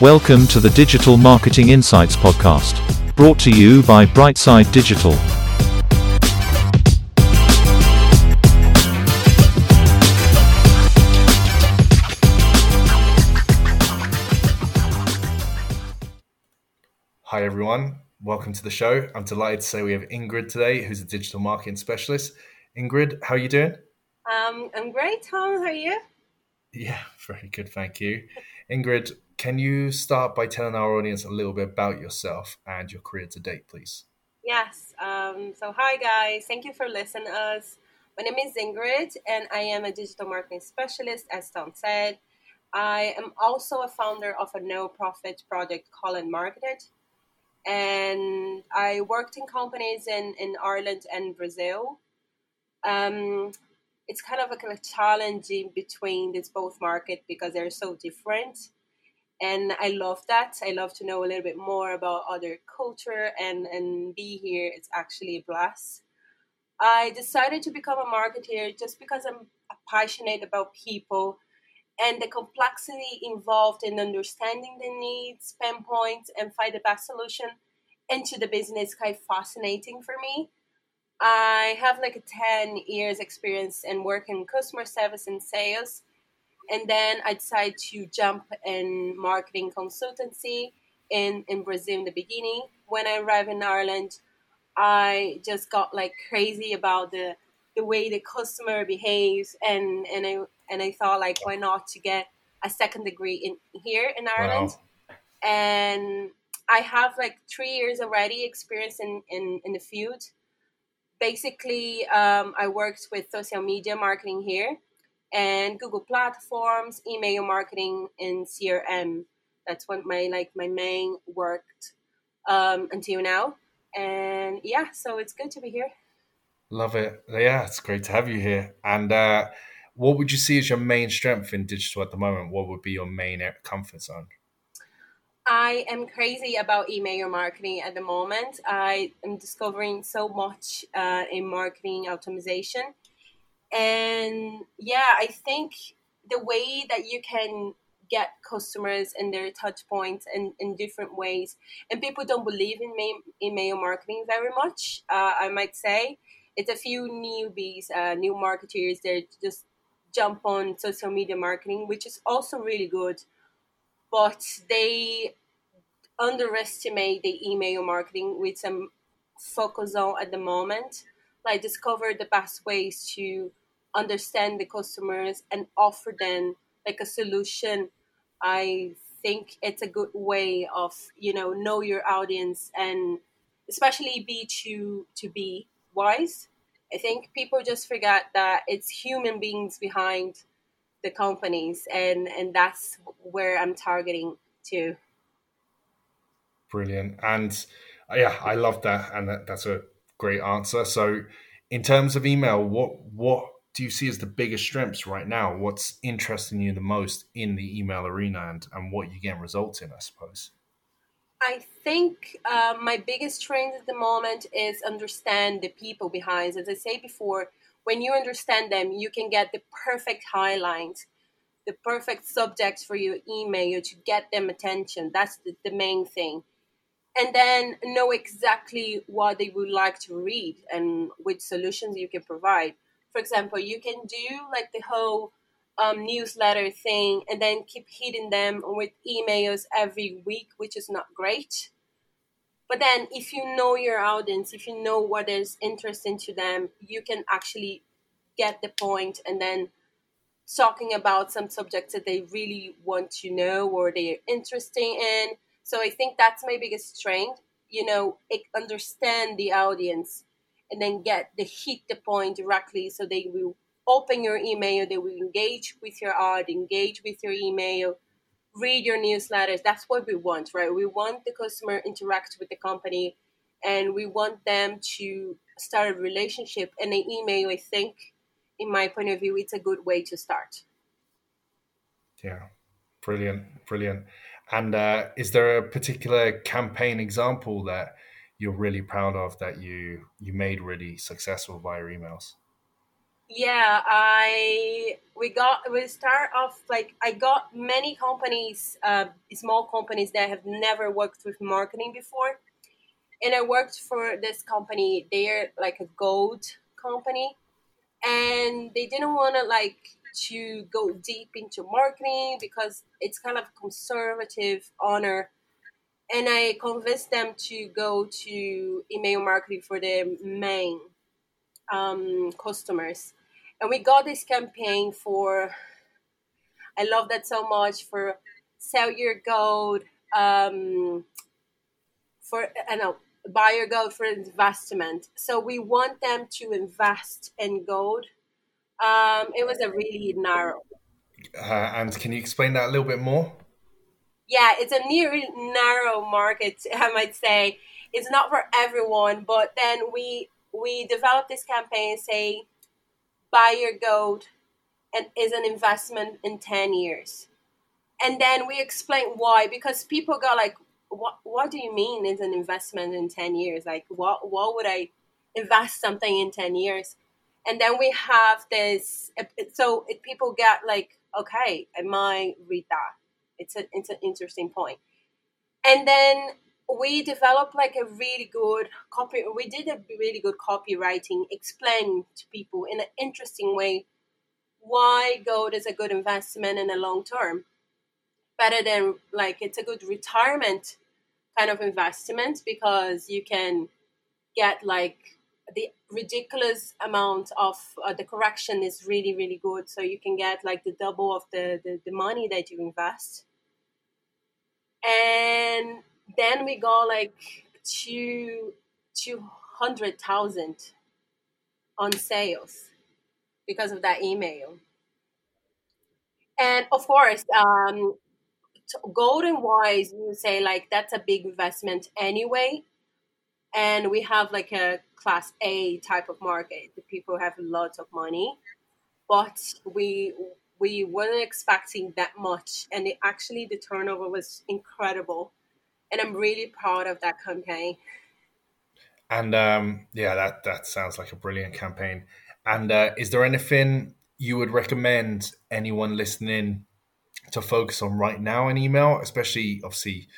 Welcome to the Digital Marketing Insights Podcast, brought to you by Brightside Digital. Hi, everyone. Welcome to the show. I'm delighted to say we have Ingryd today, who's a digital marketing specialist. Ingryd, how are you doing? Um, I'm great, Tom. How are you? Yeah, very good. Thank you. Ingryd, can you start by telling our audience a little bit about yourself and your career to date, please? Yes. Um, so, hi, guys. Thank you for listening us. My name is Ingryd, and I am a digital marketing specialist, as Tom said. I am also a founder of a no profit project called Marketed. And I worked in companies in, in Ireland and Brazil. Um, it's kind of a kind of challenging between these both markets because they're so different and I love that. I love to know a little bit more about other culture and and be here. It's actually a blast. I decided to become a marketer just because I'm passionate about people and the complexity involved in understanding the needs, pain points, and find the best solution into the business quite fascinating for me. I have like a 10 years experience in working customer service and sales and then I decided to jump in marketing consultancy in, in Brazil in the beginning. When I arrived in Ireland, I just got like crazy about the the way the customer behaves and and I and I thought like why not to get a second degree in here in Ireland. Wow. And I have like three years already experience in, in, in the field. Basically, um, I worked with social media marketing here and Google platforms, email marketing, and CRM. That's what my like my main worked um, until now. And yeah, so it's good to be here. Love it. Yeah, it's great to have you here. And uh, what would you see as your main strength in digital at the moment? What would be your main comfort zone? I am crazy about email marketing at the moment. I am discovering so much uh, in marketing optimization and yeah i think the way that you can get customers and their touch points in, in different ways and people don't believe in email marketing very much uh, i might say. It's a few newbies uh, new marketers they just jump on social media marketing which is also really good but they underestimate the email marketing with some focus on at the moment. Like discover the best ways to understand the customers and offer them like a solution. I think it's a good way of you know know your audience and especially be to to be wise. I think people just forget that it's human beings behind the companies and and that's where i'm targeting to. Brilliant. And yeah i love that and that, that's a great answer. So in terms of email what what do you see as the biggest strengths right now? What's interesting you the most in the email arena and, and what you get results in, I suppose? I think uh, my biggest strength at the moment is understand the people behind. As I say before, when you understand them, you can get the perfect highlight, the perfect subjects for your email to get them attention. That's the, the main thing. And then know exactly what they would like to read and which solutions you can provide for example, you can do like the whole um, newsletter thing and then keep hitting them with emails every week, which is not great. But then, if you know your audience, if you know what is interesting to them, you can actually get the point and then talking about some subjects that they really want to know or they're interested in. So I think that's my biggest strength. You know, understand the audience and then get the hit the point directly. So they will open your email they will engage with your ad engage with your email read your newsletters. That's what we want right? We want the customer interact with the company and we want them to start a relationship. And an email i think in my point of view it's a good way to start. Yeah. Brilliant. Brilliant. And uh, is there a particular campaign example that you're really proud of that you you made really successful via emails? Yeah, I we got we start off like I got many companies, uh, small companies that have never worked with marketing before, and I worked for this company. They're like a gold company, and they didn't want to like to go deep into marketing because it's kind of conservative honor and i convinced them to go to email marketing for their main um, customers and we got this campaign for i love that so much for sell your gold um, for i know buy your gold for investment so we want them to invest in gold um, it was a really narrow. Uh, and can you explain that a little bit more? Yeah, it's a near narrow market, I might say. It's not for everyone, but then we we developed this campaign say buy your gold and is an investment in 10 years. And then we explain why because people got like what what do you mean is an investment in 10 years? Like what what would I invest something in 10 years? and then we have this so people get like okay i might read that it's a it's an interesting point. and then we developed like a really good copy we did a really good copywriting explain to people in an interesting way why gold is a good investment in the long term. Better than like it's a good retirement kind of investment because you can get like the ridiculous amount of uh, the correction is really really good. So you can get like the double of the, the, the money that you invest and then we got like two two hundred thousand on sales because of that email. And of course um golden wise you say like that's a big investment anyway. And we have like a class A type of market. The people have lots of money, but we we weren't expecting that much, and it, actually the turnover was incredible, and I'm really proud of that campaign. And um, yeah, that that sounds like a brilliant campaign. And uh, is there anything you would recommend anyone listening to focus on right now in email, especially obviously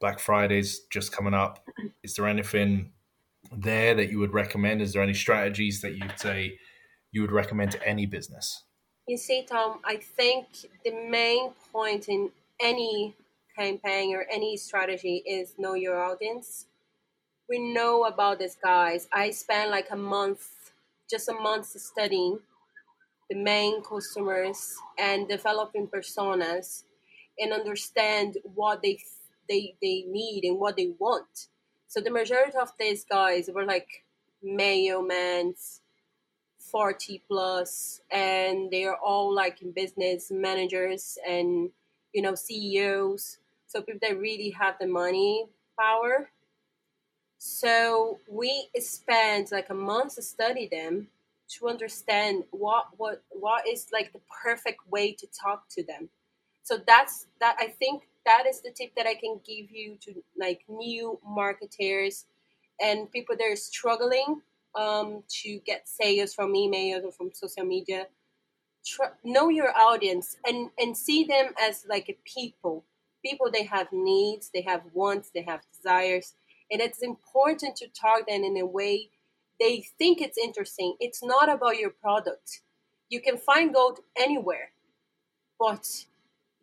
Black Friday's just coming up. Is there anything there that you would recommend? Is there any strategies that you'd say you would recommend to any business? You see, Tom, I think the main point in any campaign or any strategy is know your audience. We know about these guys. I spent like a month, just a month studying the main customers and developing personas and understand what they they they need and what they want. So the majority of these guys were like mailmans, 40 plus, and they are all like in business managers and you know CEOs. So people that really have the money power. So we spent like a month to study them to understand what what what is like the perfect way to talk to them. So that's that I think that is the tip that I can give you to like new marketers and people that are struggling um, to get sales from emails or from social media. Know your audience and and see them as like a people. People they have needs, they have wants, they have desires, and it's important to target them in a way they think it's interesting. It's not about your product. You can find gold anywhere, but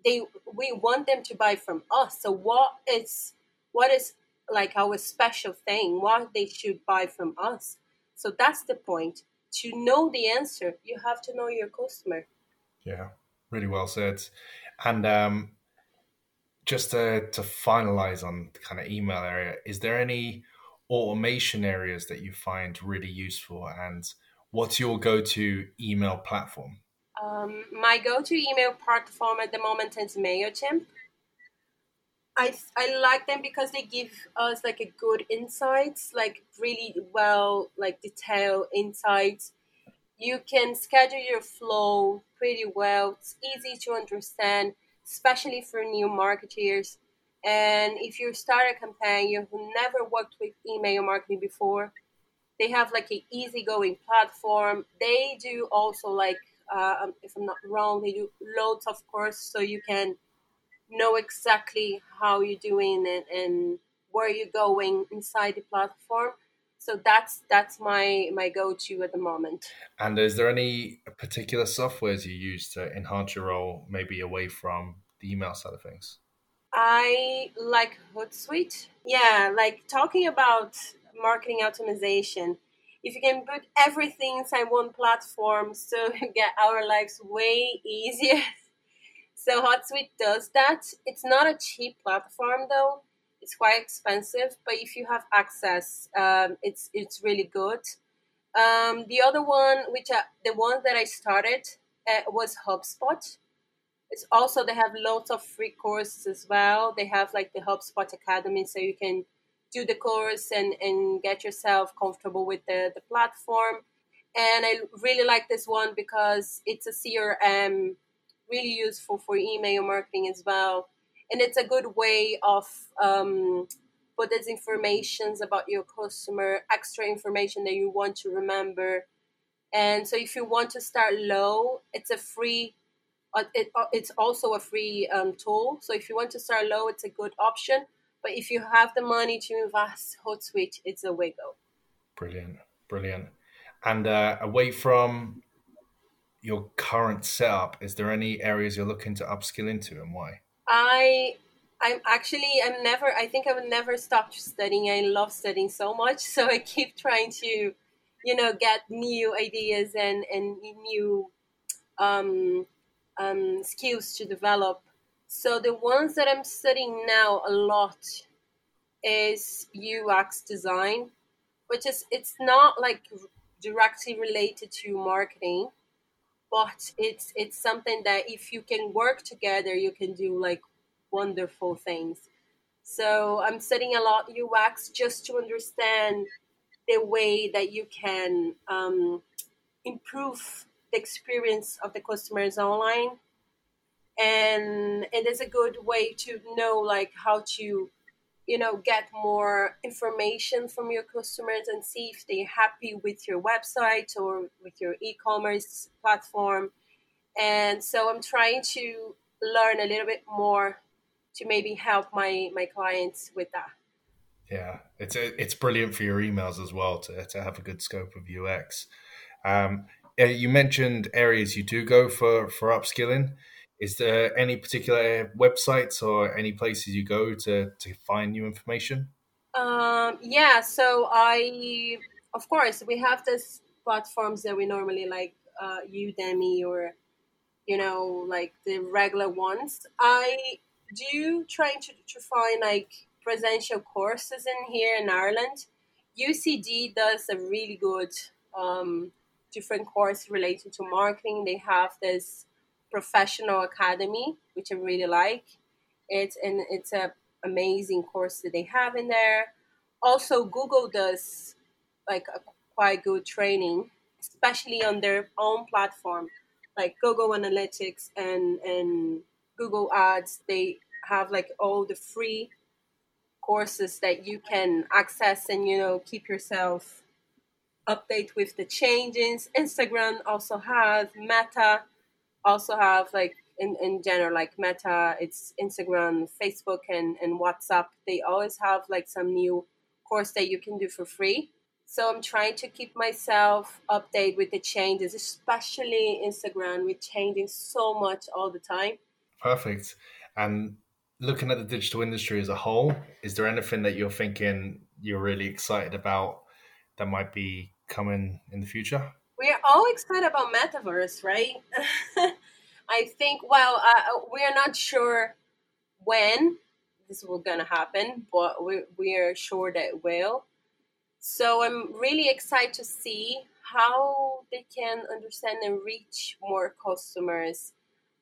they we want them to buy from us. So what is what is like our special thing? What they should buy from us? So that's the point. To know the answer, you have to know your customer. Yeah, really well said. And um, just to, to finalize on the kind of email area, is there any automation areas that you find really useful? And what's your go to email platform? Um, my go-to email platform at the moment is Mailchimp. I I like them because they give us like a good insights, like really well, like detailed insights. You can schedule your flow pretty well. It's easy to understand, especially for new marketers. And if you start a campaign, you've never worked with email marketing before, They have like an easygoing platform. They do also like, uh, um, if I'm not wrong, they do loads of course, so you can know exactly how you're doing and, and where you're going inside the platform. So that's that's my my go-to at the moment. And is there any particular softwares you use to enhance your role, maybe away from the email side of things? I like Hootsuite. Yeah, like talking about marketing optimization. If you can put everything inside one platform, so get our lives way easier. So Hootsuite does that. It's not a cheap platform though. It's quite expensive, but if you have access, um, it's it's really good. Um, the other one, which I, the one that I started, uh, was HubSpot. It's also they have lots of free courses as well. They have like the HubSpot Academy, so you can do the course and, and get yourself comfortable with the, the platform. And I really like this one because it's a CRM, really useful for email marketing as well. And it's a good way of um, put this information about your customer, extra information that you want to remember. And so if you want to start low, it's a free uh, it, uh, it's also a free um, tool. So if you want to start low, it's a good option. But if you have the money to invest, Hootsuite, it's a way go. Brilliant, brilliant. And uh, away from your current setup, is there any areas you're looking to upskill into, and why? I I'm actually I'm never I think I would never stop studying. I love studying so much, so I keep trying to, you know, get new ideas and and new um, um, skills to develop. So the ones that I'm studying now a lot is UX design, which is it's not like directly related to marketing, but it's it's something that if you can work together, you can do like wonderful things. So I'm studying a lot UX just to understand the way that you can um, improve the experience of the customers online and it is a good way to know like how to you know get more information from your customers and see if they're happy with your website or with your e-commerce platform. And so i'm trying to learn a little bit more to maybe help my my clients with that. Yeah it's a, it's brilliant for your emails as well to, to have a good scope of ux um, uh, you mentioned areas you do go for for upskilling. Is there any particular websites or any places you go to to find new information? Um, yeah, so I, of course, we have these platforms that we normally like uh, Udemy or, you know, like the regular ones. I do try to, to find like presential courses in here in Ireland. UCD does a really good um, different course related to marketing. They have this professional academy, which I really like. It's and it's a amazing course that they have in there. Also, Google does like a quite good training, especially on their own platform, like Google Analytics and and Google Ads. They have like all the free courses that you can access and you know keep yourself update with the changes. Instagram also has Meta, also have like in, in general like Meta, it's Instagram, Facebook, and, and WhatsApp. They always have like some new course that you can do for free. So I'm trying to keep myself update with the changes, especially Instagram, with changing so much all the time. Perfect. And looking at the digital industry as a whole, is there anything that you're thinking you're really excited about that might be coming in the future? We are all excited about metaverse, right? I think. Well, uh, we are not sure when this will gonna happen, but we we are sure that it will. So I'm really excited to see how they can understand and reach more customers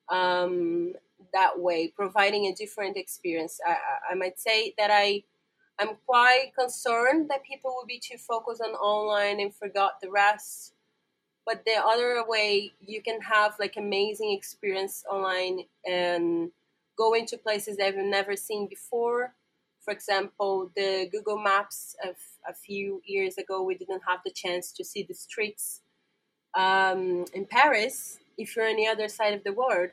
um, that way, providing a different experience. I, I might say that I I'm quite concerned that people will be too focused on online and forgot the rest. But the other way, you can have like amazing experience online and go into places that you've never seen before. For example, the Google Maps of a few years ago, we didn't have the chance to see the streets um, in Paris if you're on the other side of the world.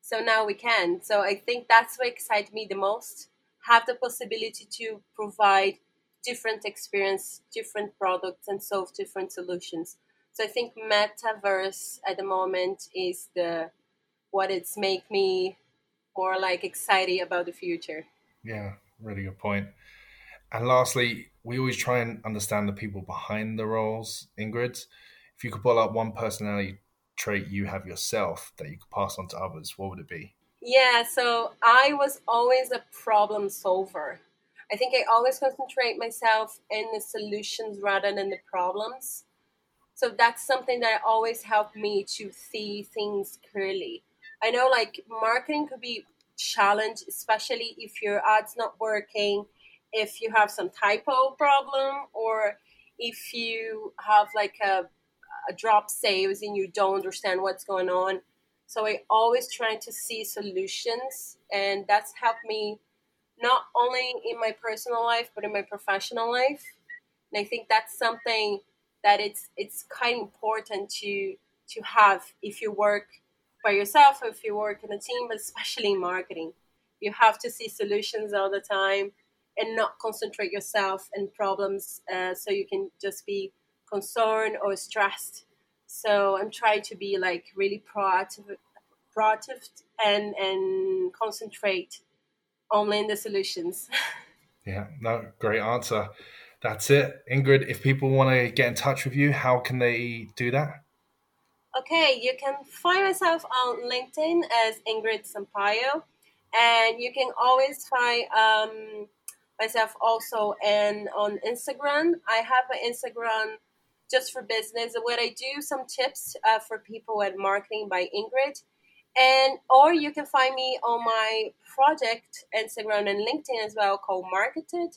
So now we can. So I think that's what excites me the most. Have the possibility to provide different experience, different products, and solve different solutions. So I think metaverse at the moment is the what it's make me more like excited about the future. Yeah, really good point. And lastly, we always try and understand the people behind the roles. Ingryd, if you could pull out one personality trait you have yourself that you could pass on to others, what would it be? Yeah, so I was always a problem solver. I think I always concentrate myself in the solutions rather than the problems. So that's something that always helped me to see things clearly. I know like marketing could be challenge, especially if your ad's not working, if you have some typo problem, or if you have like a, a drop sales and you don't understand what's going on. So I always try to see solutions, and that's helped me not only in my personal life but in my professional life. And I think that's something that it's it's kind of important to to have if you work by yourself if you work in a team, but especially in marketing. You have to see solutions all the time and not concentrate yourself in problems uh, so you can just be concerned or stressed. So I'm trying to be like really proactive, proactive and and concentrate only in the solutions. yeah, no, great answer. That's it, Ingryd. If people want to get in touch with you, how can they do that? Okay, you can find myself on LinkedIn as Ingryd Sampaio, and you can always find um, myself also and on Instagram. I have an Instagram just for business where I do some tips uh, for people at Marketing by Ingryd, and or you can find me on my project Instagram and LinkedIn as well called Marketed.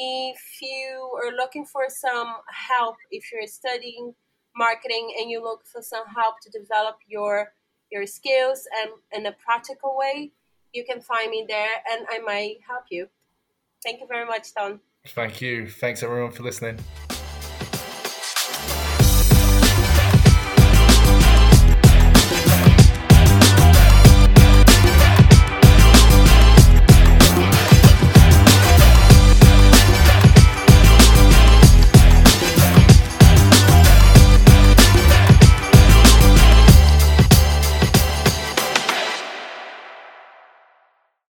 If you are looking for some help, if you're studying marketing and you look for some help to develop your your skills and in a practical way, you can find me there and I might help you. Thank you very much, Tom. Thank you. Thanks everyone for listening.